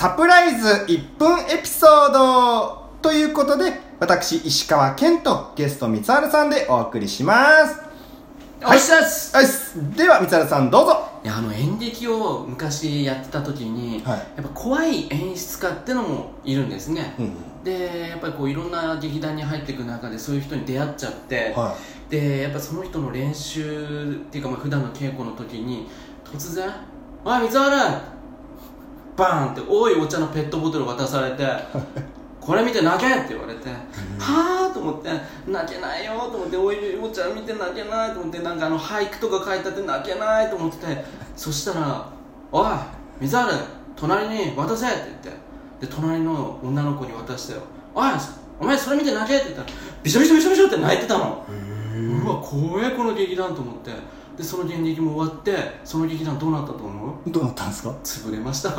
サプライズ1分エピソードということで、私、石川健とゲスト三春さんでお送りします。おっしゃっすはい。では、三春さんどうぞ。いやあの演劇を昔やってた時に、はいやっぱ怖い演出家ってのもいるんですね、うん。でやっぱりこういろんな劇団に入っていく中でそういう人に出会っちゃって、はでやっぱその人の練習っていうかまあ普段の稽古の時に突然「おい三原!」バーンって多いお茶のペットボトル渡されて これ見て泣けって言われて、はあと思って泣けないよと思っておいお茶見て泣けないと思ってなんかあの俳句とか書いてあって泣けないと思っててそしたら「おい水原隣に渡せ」って言ってで隣の女の子に渡してよ「おいお前それ見て泣け」って言ったらビショビショビショビショって泣いてたの。うわ怖えこの劇団と思って。でその演劇も終わってその劇団どうなったと思う？どうなったんですか？潰れました